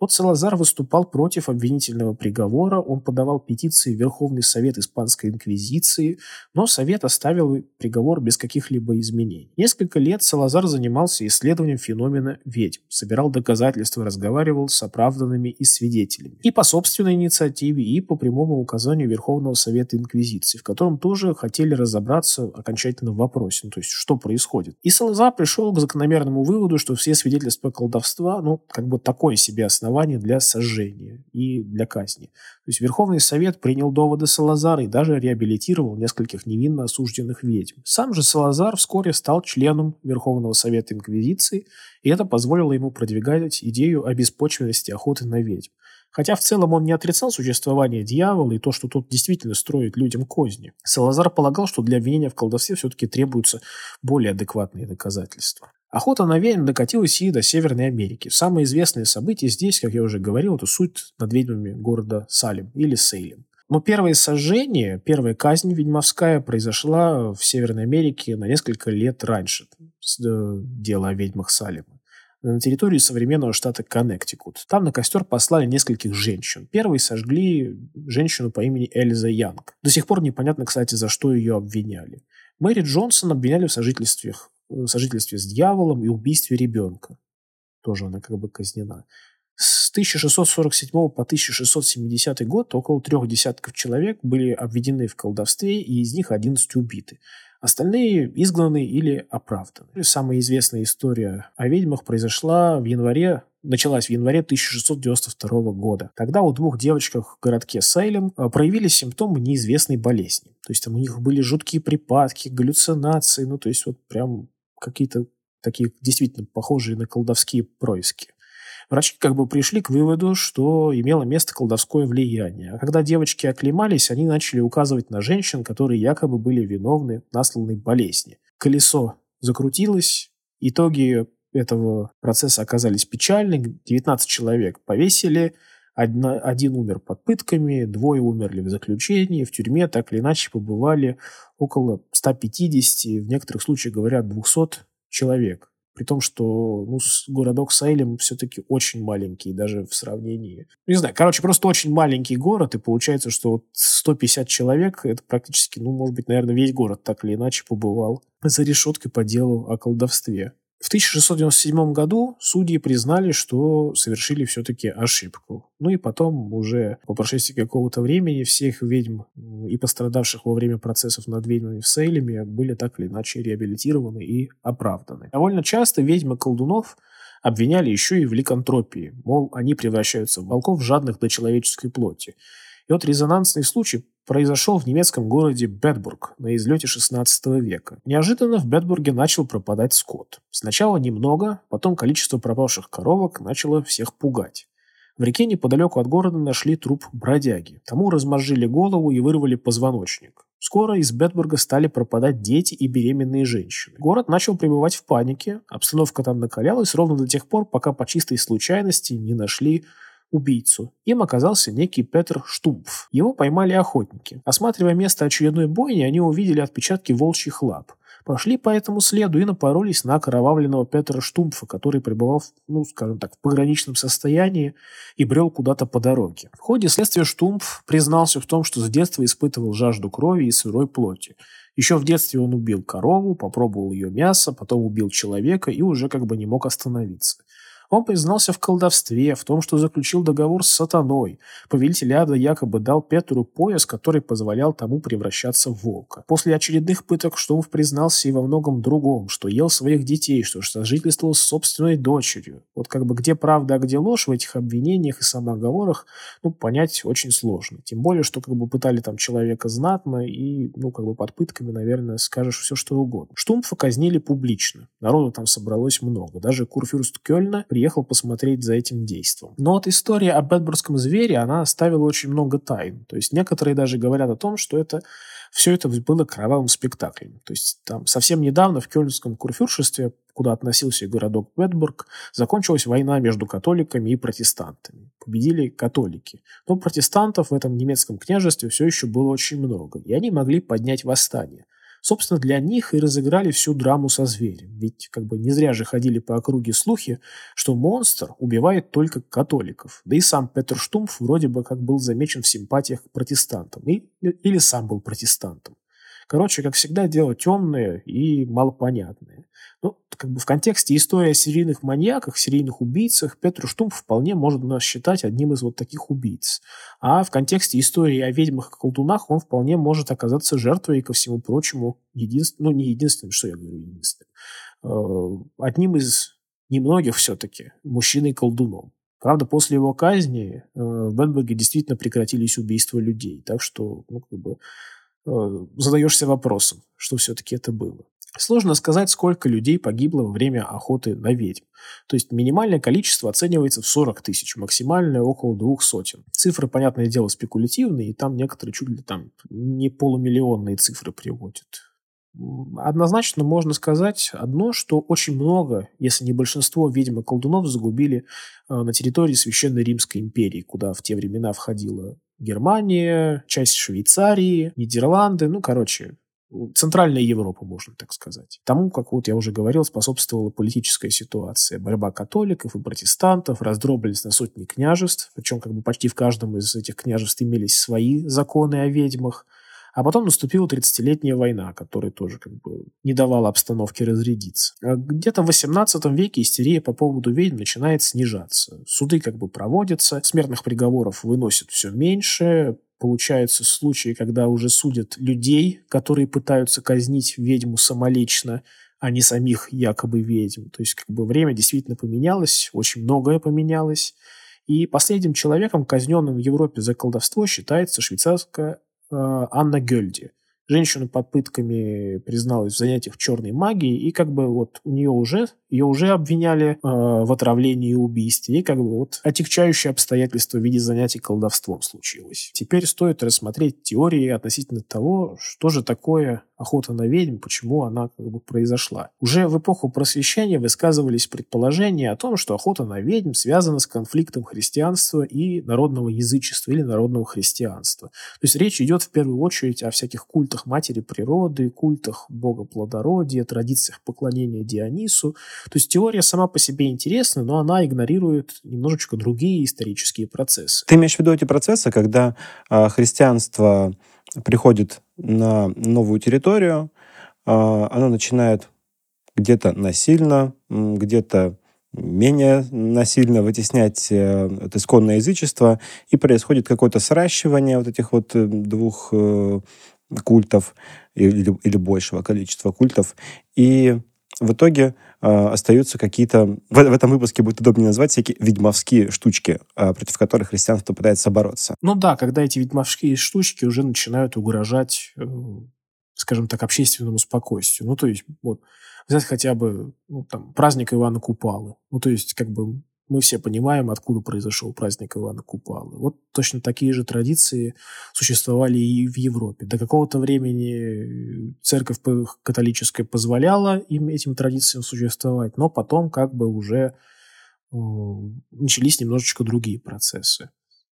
Вот Салазар выступал против обвинительного приговора, он подавал петиции в Верховный Совет Испанской Инквизиции, но Совет оставил приговор без каких-либо изменений. Несколько лет Салазар занимался исследованием феномена ведьм, собирал доказательства, разговаривал с оправданными и свидетелями. И по собственной инициативе, и по прямому указанию Верховного Совета Инквизиции, в котором тоже хотели разобраться окончательно в вопросе, ну, то есть что происходит. И Салазар пришел к закономерному выводу, что все свидетельства колдовства, ну, как бы такое себе основание основания для сожжения и для казни. То есть Верховный Совет принял доводы Салазара и даже реабилитировал нескольких невинно осужденных ведьм. Сам же Салазар вскоре стал членом Верховного Совета Инквизиции, и это позволило ему продвигать идею о беспочвенности охоты на ведьм. Хотя в целом он не отрицал существование дьявола и то, что тот действительно строит людям козни. Салазар полагал, что для обвинения в колдовстве все-таки требуются более адекватные доказательства. Охота на ведьм докатилась и до Северной Америки. Самые известные события здесь, как я уже говорил, это суть над ведьмами города Салим или Сейлем. Но первое сожжение, первая казнь ведьмовская произошла в Северной Америке на несколько лет раньше э, дела о ведьмах Салима на территории современного штата Коннектикут. Там на костер послали нескольких женщин. Первой сожгли женщину по имени Эльза Янг. До сих пор непонятно, кстати, за что ее обвиняли. Мэри Джонсон обвиняли в сожительстве сожительстве с дьяволом и убийстве ребенка. Тоже она как бы казнена. С 1647 по 1670 год около трех десятков человек были обведены в колдовстве, и из них 11 убиты. Остальные изгнаны или оправданы. Самая известная история о ведьмах произошла в январе началась в январе 1692 года. Тогда у двух девочек в городке Сейлем э, проявились симптомы неизвестной болезни. То есть там у них были жуткие припадки, галлюцинации, ну то есть вот прям какие-то такие действительно похожие на колдовские происки. Врачи как бы пришли к выводу, что имело место колдовское влияние. А когда девочки оклемались, они начали указывать на женщин, которые якобы были виновны в насланной болезни. Колесо закрутилось, итоги этого процесса оказались печальны. 19 человек повесили, Одна, один умер под пытками, двое умерли в заключении, в тюрьме так или иначе побывали около 150, в некоторых случаях говорят 200 человек. При том, что ну, городок Сайлем все-таки очень маленький, даже в сравнении. Не знаю, короче, просто очень маленький город, и получается, что вот 150 человек, это практически, ну, может быть, наверное, весь город так или иначе побывал за решеткой по делу о колдовстве. В 1697 году судьи признали, что совершили все-таки ошибку. Ну и потом уже по прошествии какого-то времени всех ведьм и пострадавших во время процессов над ведьмами в Сейлеме были так или иначе реабилитированы и оправданы. Довольно часто ведьмы колдунов обвиняли еще и в ликантропии, мол, они превращаются в волков, жадных до человеческой плоти. И вот резонансный случай произошел в немецком городе Бетбург на излете XVI века. Неожиданно в Бетбурге начал пропадать скот. Сначала немного, потом количество пропавших коровок начало всех пугать. В реке неподалеку от города нашли труп бродяги. Тому размозжили голову и вырвали позвоночник. Скоро из Бетбурга стали пропадать дети и беременные женщины. Город начал пребывать в панике, обстановка там накалялась ровно до тех пор, пока по чистой случайности не нашли убийцу. Им оказался некий Петр Штумф. Его поймали охотники. Осматривая место очередной бойни, они увидели отпечатки волчьих лап. Пошли по этому следу и напоролись на окровавленного Петра Штумфа, который пребывал, ну, скажем так, в пограничном состоянии и брел куда-то по дороге. В ходе следствия Штумф признался в том, что с детства испытывал жажду крови и сырой плоти. Еще в детстве он убил корову, попробовал ее мясо, потом убил человека и уже как бы не мог остановиться. Он признался в колдовстве, в том, что заключил договор с сатаной. Повелитель ада якобы дал Петру пояс, который позволял тому превращаться в волка. После очередных пыток Штумф признался и во многом другом, что ел своих детей, что сожительствовал с собственной дочерью. Вот как бы где правда, а где ложь в этих обвинениях и самоговорах, ну, понять очень сложно. Тем более, что как бы пытали там человека знатно и, ну, как бы под пытками, наверное, скажешь все, что угодно. Штумфа казнили публично. Народу там собралось много. Даже курфюрст Кёльна при приехал посмотреть за этим действом. Но вот история о Бэтбургском звере, она оставила очень много тайн. То есть некоторые даже говорят о том, что это все это было кровавым спектаклем. То есть там совсем недавно в Кёльнском курфюршестве, куда относился городок Бетбург, закончилась война между католиками и протестантами. Победили католики. Но протестантов в этом немецком княжестве все еще было очень много, и они могли поднять восстание. Собственно, для них и разыграли всю драму со зверем. Ведь как бы не зря же ходили по округе слухи, что монстр убивает только католиков. Да и сам Петр Штумф вроде бы как был замечен в симпатиях к протестантам. И, или сам был протестантом. Короче, как всегда, дело темное и малопонятное. Ну, как бы в контексте истории о серийных маньяках, серийных убийцах Петру Штумф вполне можно считать одним из вот таких убийц. А в контексте истории о ведьмах и колдунах он вполне может оказаться жертвой и, ко всему прочему, единственным, ну, не единственным, что я говорю, единственным, э, одним из немногих все-таки мужчиной-колдуном. Правда, после его казни э, в Бенберге действительно прекратились убийства людей. Так что, ну, как бы, задаешься вопросом, что все-таки это было. Сложно сказать, сколько людей погибло во время охоты на ведьм. То есть минимальное количество оценивается в 40 тысяч, максимальное около двух сотен. Цифры, понятное дело, спекулятивные, и там некоторые чуть ли там не полумиллионные цифры приводят. Однозначно можно сказать одно, что очень много, если не большинство ведьм и колдунов загубили э, на территории Священной Римской империи, куда в те времена входила Германия, часть Швейцарии, Нидерланды, ну, короче, Центральная Европа, можно так сказать. Тому, как вот я уже говорил, способствовала политическая ситуация. Борьба католиков и протестантов, раздробились на сотни княжеств, причем как бы почти в каждом из этих княжеств имелись свои законы о ведьмах. А потом наступила 30-летняя война, которая тоже как бы не давала обстановке разрядиться. А где-то в 18 веке истерия по поводу ведьм начинает снижаться. Суды как бы проводятся, смертных приговоров выносят все меньше, получаются случаи, когда уже судят людей, которые пытаются казнить ведьму самолично, а не самих якобы ведьм. То есть как бы время действительно поменялось, очень многое поменялось. И последним человеком, казненным в Европе за колдовство, считается швейцарская Анна Гёльди – женщина под пытками призналась в занятиях черной магии, и как бы вот у нее уже, ее уже обвиняли э, в отравлении и убийстве, и как бы вот отягчающее обстоятельство в виде занятий колдовством случилось. Теперь стоит рассмотреть теории относительно того, что же такое охота на ведьм, почему она как бы произошла. Уже в эпоху просвещения высказывались предположения о том, что охота на ведьм связана с конфликтом христианства и народного язычества или народного христианства. То есть речь идет в первую очередь о всяких культах матери природы, культах бога плодородия, традициях поклонения Дионису. То есть теория сама по себе интересна, но она игнорирует немножечко другие исторические процессы. Ты имеешь в виду эти процессы, когда э, христианство приходит на новую территорию, а, оно начинает где-то насильно, где-то менее насильно вытеснять э, это исконное язычество, и происходит какое-то сращивание вот этих вот э, двух э, культов или, или большего количества культов. И в итоге э, остаются какие-то... В, в этом выпуске будет удобнее назвать всякие ведьмовские штучки, э, против которых христианство пытается бороться. Ну да, когда эти ведьмовские штучки уже начинают угрожать, э, скажем так, общественному спокойствию. Ну то есть вот взять хотя бы ну, там, праздник Ивана Купалы. Ну то есть как бы мы все понимаем, откуда произошел праздник Ивана Купалы. Вот точно такие же традиции существовали и в Европе. До какого-то времени церковь католическая позволяла им этим традициям существовать, но потом как бы уже э, начались немножечко другие процессы.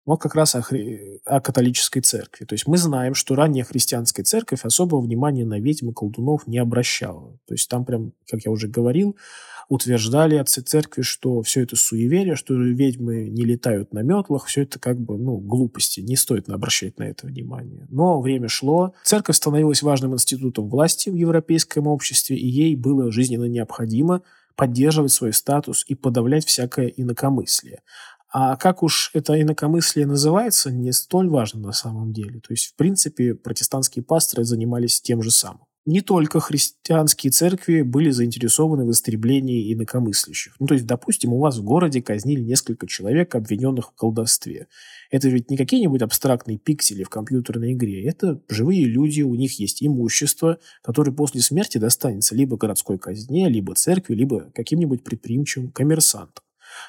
Вот как раз о, хри... о католической церкви. То есть мы знаем, что ранняя христианская церковь особого внимания на ведьм и колдунов не обращала. То есть там прям, как я уже говорил, утверждали отцы церкви, что все это суеверие, что ведьмы не летают на метлах, все это как бы, ну, глупости, не стоит обращать на это внимание. Но время шло, церковь становилась важным институтом власти в европейском обществе, и ей было жизненно необходимо поддерживать свой статус и подавлять всякое инакомыслие. А как уж это инакомыслие называется, не столь важно на самом деле. То есть, в принципе, протестантские пасторы занимались тем же самым не только христианские церкви были заинтересованы в истреблении инакомыслящих. Ну, то есть, допустим, у вас в городе казнили несколько человек, обвиненных в колдовстве. Это ведь не какие-нибудь абстрактные пиксели в компьютерной игре. Это живые люди, у них есть имущество, которое после смерти достанется либо городской казне, либо церкви, либо каким-нибудь предприимчивым коммерсантам.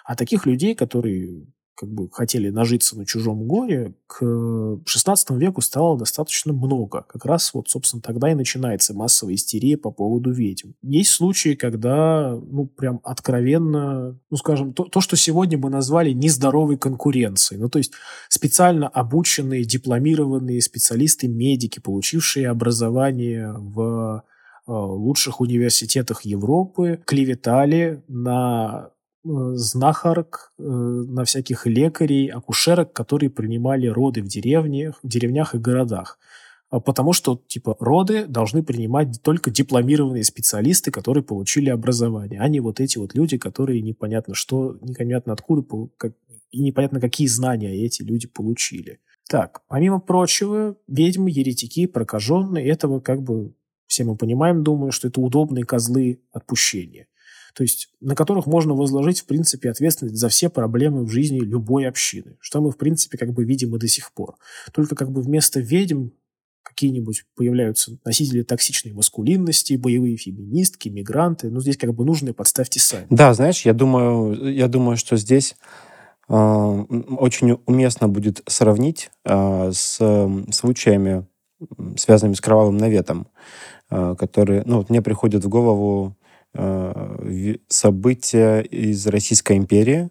А таких людей, которые как бы хотели нажиться на чужом горе, к XVI веку стало достаточно много. Как раз вот, собственно, тогда и начинается массовая истерия по поводу ведьм. Есть случаи, когда, ну, прям откровенно, ну, скажем, то, то что сегодня мы назвали нездоровой конкуренцией. Ну, то есть специально обученные, дипломированные специалисты, медики, получившие образование в э, лучших университетах Европы, клеветали на знахарок, э, на всяких лекарей, акушерок, которые принимали роды в деревнях, в деревнях и городах. А потому что, типа, роды должны принимать только дипломированные специалисты, которые получили образование, а не вот эти вот люди, которые непонятно что, непонятно откуда, как, и непонятно какие знания эти люди получили. Так, помимо прочего, ведьмы, еретики, прокаженные, этого как бы все мы понимаем, думаю, что это удобные козлы отпущения то есть на которых можно возложить, в принципе, ответственность за все проблемы в жизни любой общины, что мы, в принципе, как бы видим и до сих пор. Только как бы вместо ведьм какие-нибудь появляются носители токсичной маскулинности, боевые феминистки, мигранты. Ну, здесь как бы нужно подставьте сами. Да, знаешь, я думаю, я думаю, что здесь э, очень уместно будет сравнить э, с случаями, связанными с кровавым наветом, э, которые, ну, вот мне приходит в голову события из Российской империи,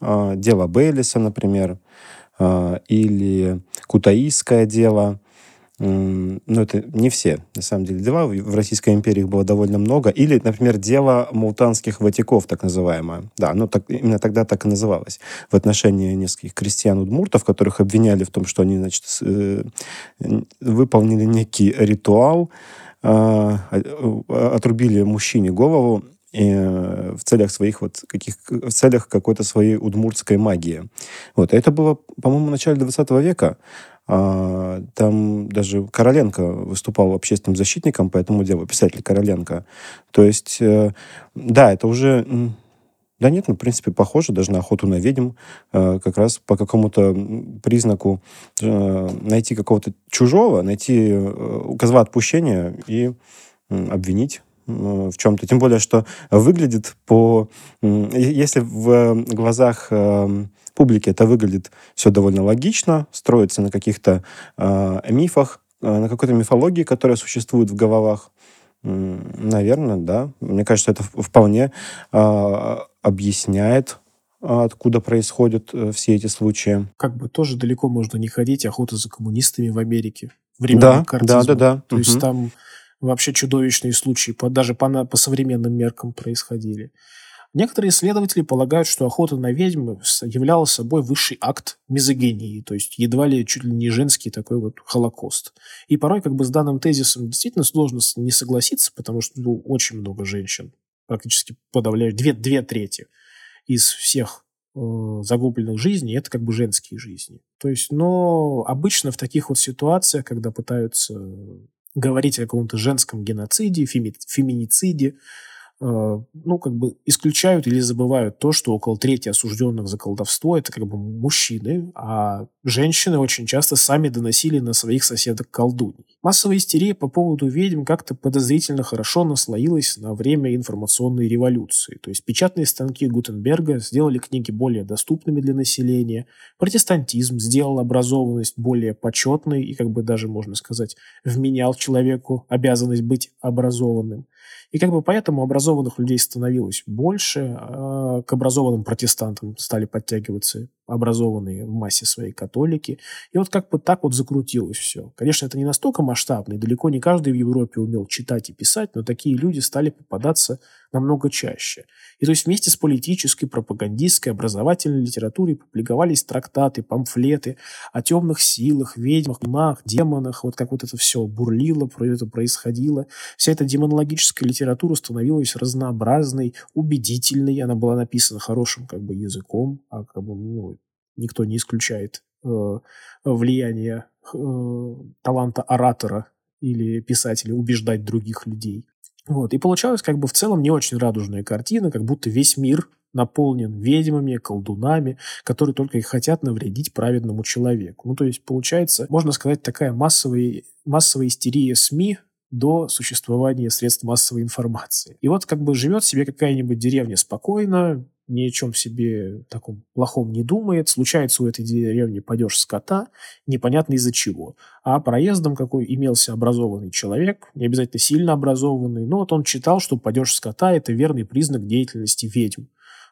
э, дело Бейлиса, например, э, или Кутаисское дело. Но это не все, на самом деле, дела. В Российской империи их было довольно много. Или, например, дело мултанских ватиков, так называемое. Да, оно так, именно тогда так и называлось. В отношении нескольких крестьян-удмуртов, которых обвиняли в том, что они, значит, выполнили некий ритуал, отрубили мужчине голову э, в целях своих вот каких в целях какой-то своей удмуртской магии. Вот. это было, по-моему, начале 20 века. А, там даже Короленко выступал общественным защитником по этому делу, писатель Короленко. То есть, э, да, это уже да нет, ну, в принципе, похоже даже на охоту на ведьм. Э, как раз по какому-то признаку э, найти какого-то чужого, найти э, отпущения и э, обвинить в чем-то. Тем более, что выглядит по... Если в глазах э, публики это выглядит все довольно логично, строится на каких-то э, мифах, э, на какой-то мифологии, которая существует в головах, Наверное, да. Мне кажется, это вполне а, объясняет, откуда происходят э, все эти случаи. Как бы тоже далеко можно не ходить. Охота за коммунистами в Америке. Времена да, да, да, да. То угу. есть там вообще чудовищные случаи, по, даже по, по современным меркам происходили. Некоторые исследователи полагают, что охота на ведьм являла собой высший акт мизогинии, то есть едва ли чуть ли не женский такой вот холокост. И порой как бы с данным тезисом действительно сложно не согласиться, потому что ну, очень много женщин, практически подавляют, две, две трети из всех э, загубленных жизней, это как бы женские жизни. То есть, но обычно в таких вот ситуациях, когда пытаются говорить о каком-то женском геноциде, феми, феминициде, ну, как бы исключают или забывают то, что около трети осужденных за колдовство – это как бы мужчины, а женщины очень часто сами доносили на своих соседок колдуней. Массовая истерия по поводу ведьм как-то подозрительно хорошо наслоилась на время информационной революции. То есть печатные станки Гутенберга сделали книги более доступными для населения, протестантизм сделал образованность более почетной и, как бы даже, можно сказать, вменял человеку обязанность быть образованным. И как бы поэтому образованных людей становилось больше, а к образованным протестантам стали подтягиваться образованные в массе своей католики. И вот как бы так вот закрутилось все. Конечно, это не настолько масштабно, и далеко не каждый в Европе умел читать и писать, но такие люди стали попадаться намного чаще. И то есть вместе с политической, пропагандистской, образовательной литературой публиковались трактаты, памфлеты о темных силах, ведьмах, мах, демонах, вот как вот это все бурлило, про это происходило. Вся эта демонологическая литература становилась разнообразной, убедительной, она была написана хорошим как бы языком, а как бы, ну, никто не исключает э, влияние э, таланта оратора или писателя убеждать других людей. Вот. И получалась как бы в целом не очень радужная картина, как будто весь мир наполнен ведьмами, колдунами, которые только и хотят навредить праведному человеку. Ну, то есть, получается, можно сказать, такая массовая, массовая истерия СМИ до существования средств массовой информации. И вот как бы живет себе какая-нибудь деревня спокойно, ни о чем себе таком плохом не думает. Случается у этой деревни падеж скота, непонятно из-за чего. А проездом какой имелся образованный человек, не обязательно сильно образованный, но вот он читал, что падеж скота – это верный признак деятельности ведьм.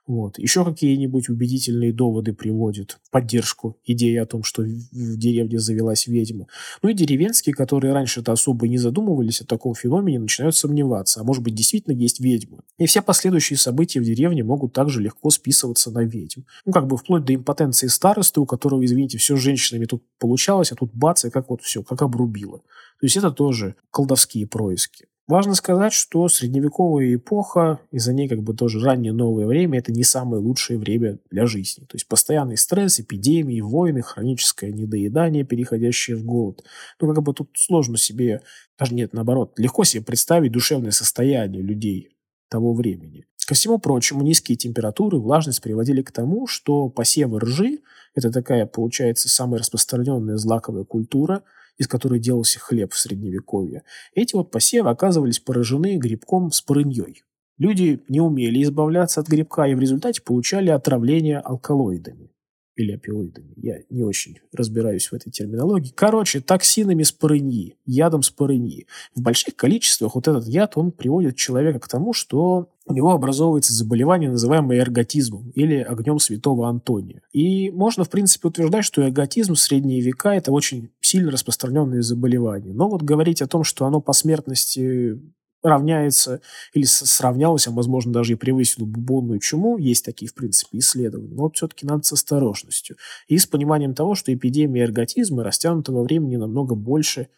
Вот. Еще какие-нибудь убедительные доводы приводит в поддержку идеи о том, что в деревне завелась ведьма. Ну и деревенские, которые раньше-то особо не задумывались о таком феномене, начинают сомневаться, а может быть действительно есть ведьма. И все последующие события в деревне могут также легко списываться на ведьм. Ну как бы вплоть до импотенции старосты, у которого, извините, все с женщинами тут получалось, а тут бац, и как вот все, как обрубило. То есть это тоже колдовские происки. Важно сказать, что средневековая эпоха, и за ней как бы тоже раннее новое время, это не самое лучшее время для жизни. То есть постоянный стресс, эпидемии, войны, хроническое недоедание, переходящее в голод. Ну, как бы тут сложно себе, даже нет, наоборот, легко себе представить душевное состояние людей того времени. Ко всему прочему, низкие температуры, влажность приводили к тому, что посевы ржи, это такая, получается, самая распространенная злаковая культура – из которой делался хлеб в Средневековье, эти вот посевы оказывались поражены грибком с порыньей. Люди не умели избавляться от грибка и в результате получали отравление алкалоидами или опиоидами. Я не очень разбираюсь в этой терминологии. Короче, токсинами с парыньи, ядом с парыньи. В больших количествах вот этот яд, он приводит человека к тому, что у него образовывается заболевание, называемое эрготизмом или огнем святого Антония. И можно, в принципе, утверждать, что эрготизм в средние века – это очень сильно распространенное заболевание. Но вот говорить о том, что оно по смертности равняется или сравнялось, а возможно даже и превысило бубонную чуму, есть такие, в принципе, исследования, но все-таки надо с осторожностью. И с пониманием того, что эпидемия эрготизма растянута во времени намного больше,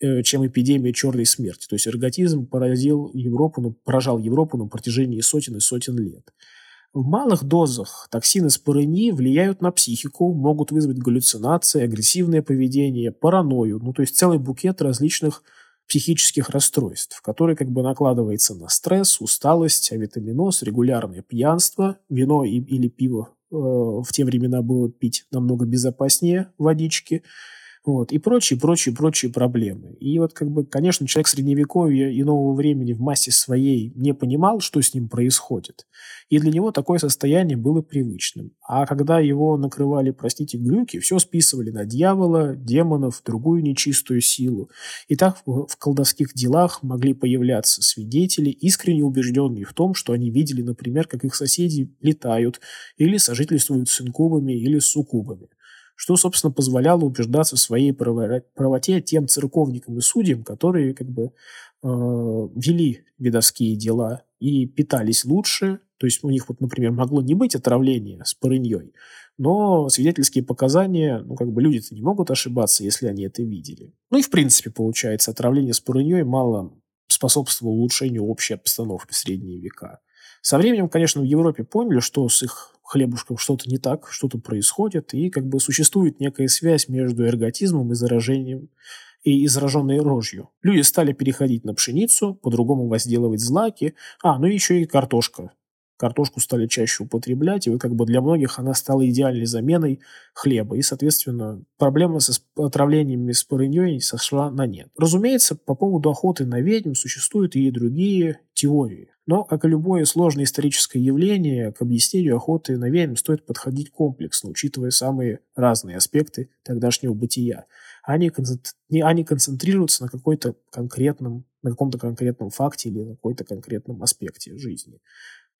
э, чем эпидемия черной смерти. То есть эрготизм поразил Европу, ну, поражал Европу на протяжении сотен и сотен лет. В малых дозах токсины спорыньи влияют на психику, могут вызвать галлюцинации, агрессивное поведение, паранойю, ну то есть целый букет различных психических расстройств, который как бы накладывается на стресс, усталость, авитаминоз, регулярное пьянство. Вино или пиво э, в те времена было пить намного безопаснее водички – вот, и прочие, прочие, прочие проблемы. И вот, как бы, конечно, человек средневековья и нового времени в массе своей не понимал, что с ним происходит. И для него такое состояние было привычным. А когда его накрывали, простите, глюки, все списывали на дьявола, демонов, другую нечистую силу. И так в, колдовских делах могли появляться свидетели, искренне убежденные в том, что они видели, например, как их соседи летают или сожительствуют с инкубами или с суккубами что, собственно, позволяло убеждаться в своей правоте тем церковникам и судьям, которые как бы э, вели видовские дела и питались лучше. То есть у них, вот, например, могло не быть отравления с парыньей, но свидетельские показания, ну, как бы люди-то не могут ошибаться, если они это видели. Ну и, в принципе, получается, отравление с парыньей мало способствовало улучшению общей обстановки в средние века. Со временем, конечно, в Европе поняли, что с их хлебушком что-то не так, что-то происходит, и как бы существует некая связь между эрготизмом и заражением и зараженной рожью. Люди стали переходить на пшеницу, по-другому возделывать злаки, а, ну еще и картошка. Картошку стали чаще употреблять, и вот как бы для многих она стала идеальной заменой хлеба. И, соответственно, проблема с отравлениями с парыньей сошла на нет. Разумеется, по поводу охоты на ведьм существуют и другие теории. Но, как и любое сложное историческое явление, к объяснению охоты на ведьм стоит подходить комплексно, учитывая самые разные аспекты тогдашнего бытия. Они, они концентрируются на какой-то конкретном, на каком-то конкретном факте или на какой-то конкретном аспекте жизни.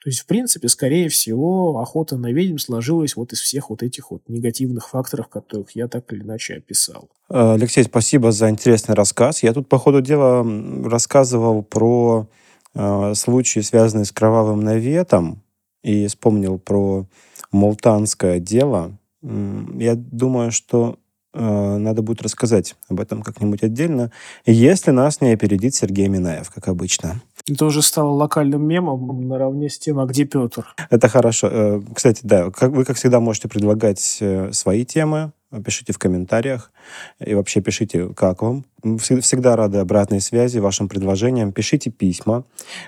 То есть, в принципе, скорее всего, охота на ведьм сложилась вот из всех вот этих вот негативных факторов, которых я так или иначе описал. Алексей, спасибо за интересный рассказ. Я тут, по ходу дела, рассказывал про э, случаи, связанные с кровавым наветом, и вспомнил про молтанское дело. Я думаю, что э, надо будет рассказать об этом как-нибудь отдельно, если нас не опередит Сергей Минаев, как обычно. Это уже стало локальным мемом наравне с тем, а где Петр? Это хорошо. Э, кстати, да, вы, как всегда, можете предлагать э, свои темы, пишите в комментариях и вообще пишите, как вам. Всегда рады обратной связи, вашим предложениям. Пишите письма.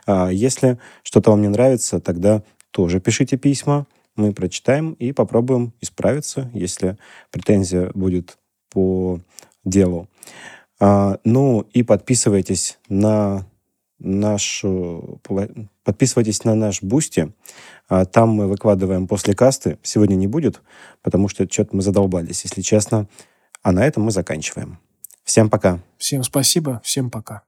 А если что-то вам не нравится, тогда тоже пишите письма. Мы прочитаем и попробуем исправиться, если претензия будет по делу. А, ну и подписывайтесь на нашу... Подписывайтесь на наш Бусти. А, там мы выкладываем послекасты. Сегодня не будет, потому что что-то мы задолбались, если честно. А на этом мы заканчиваем. Всем пока. Всем спасибо, всем пока.